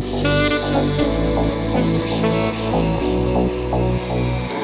Sit in peace. Sit in peace.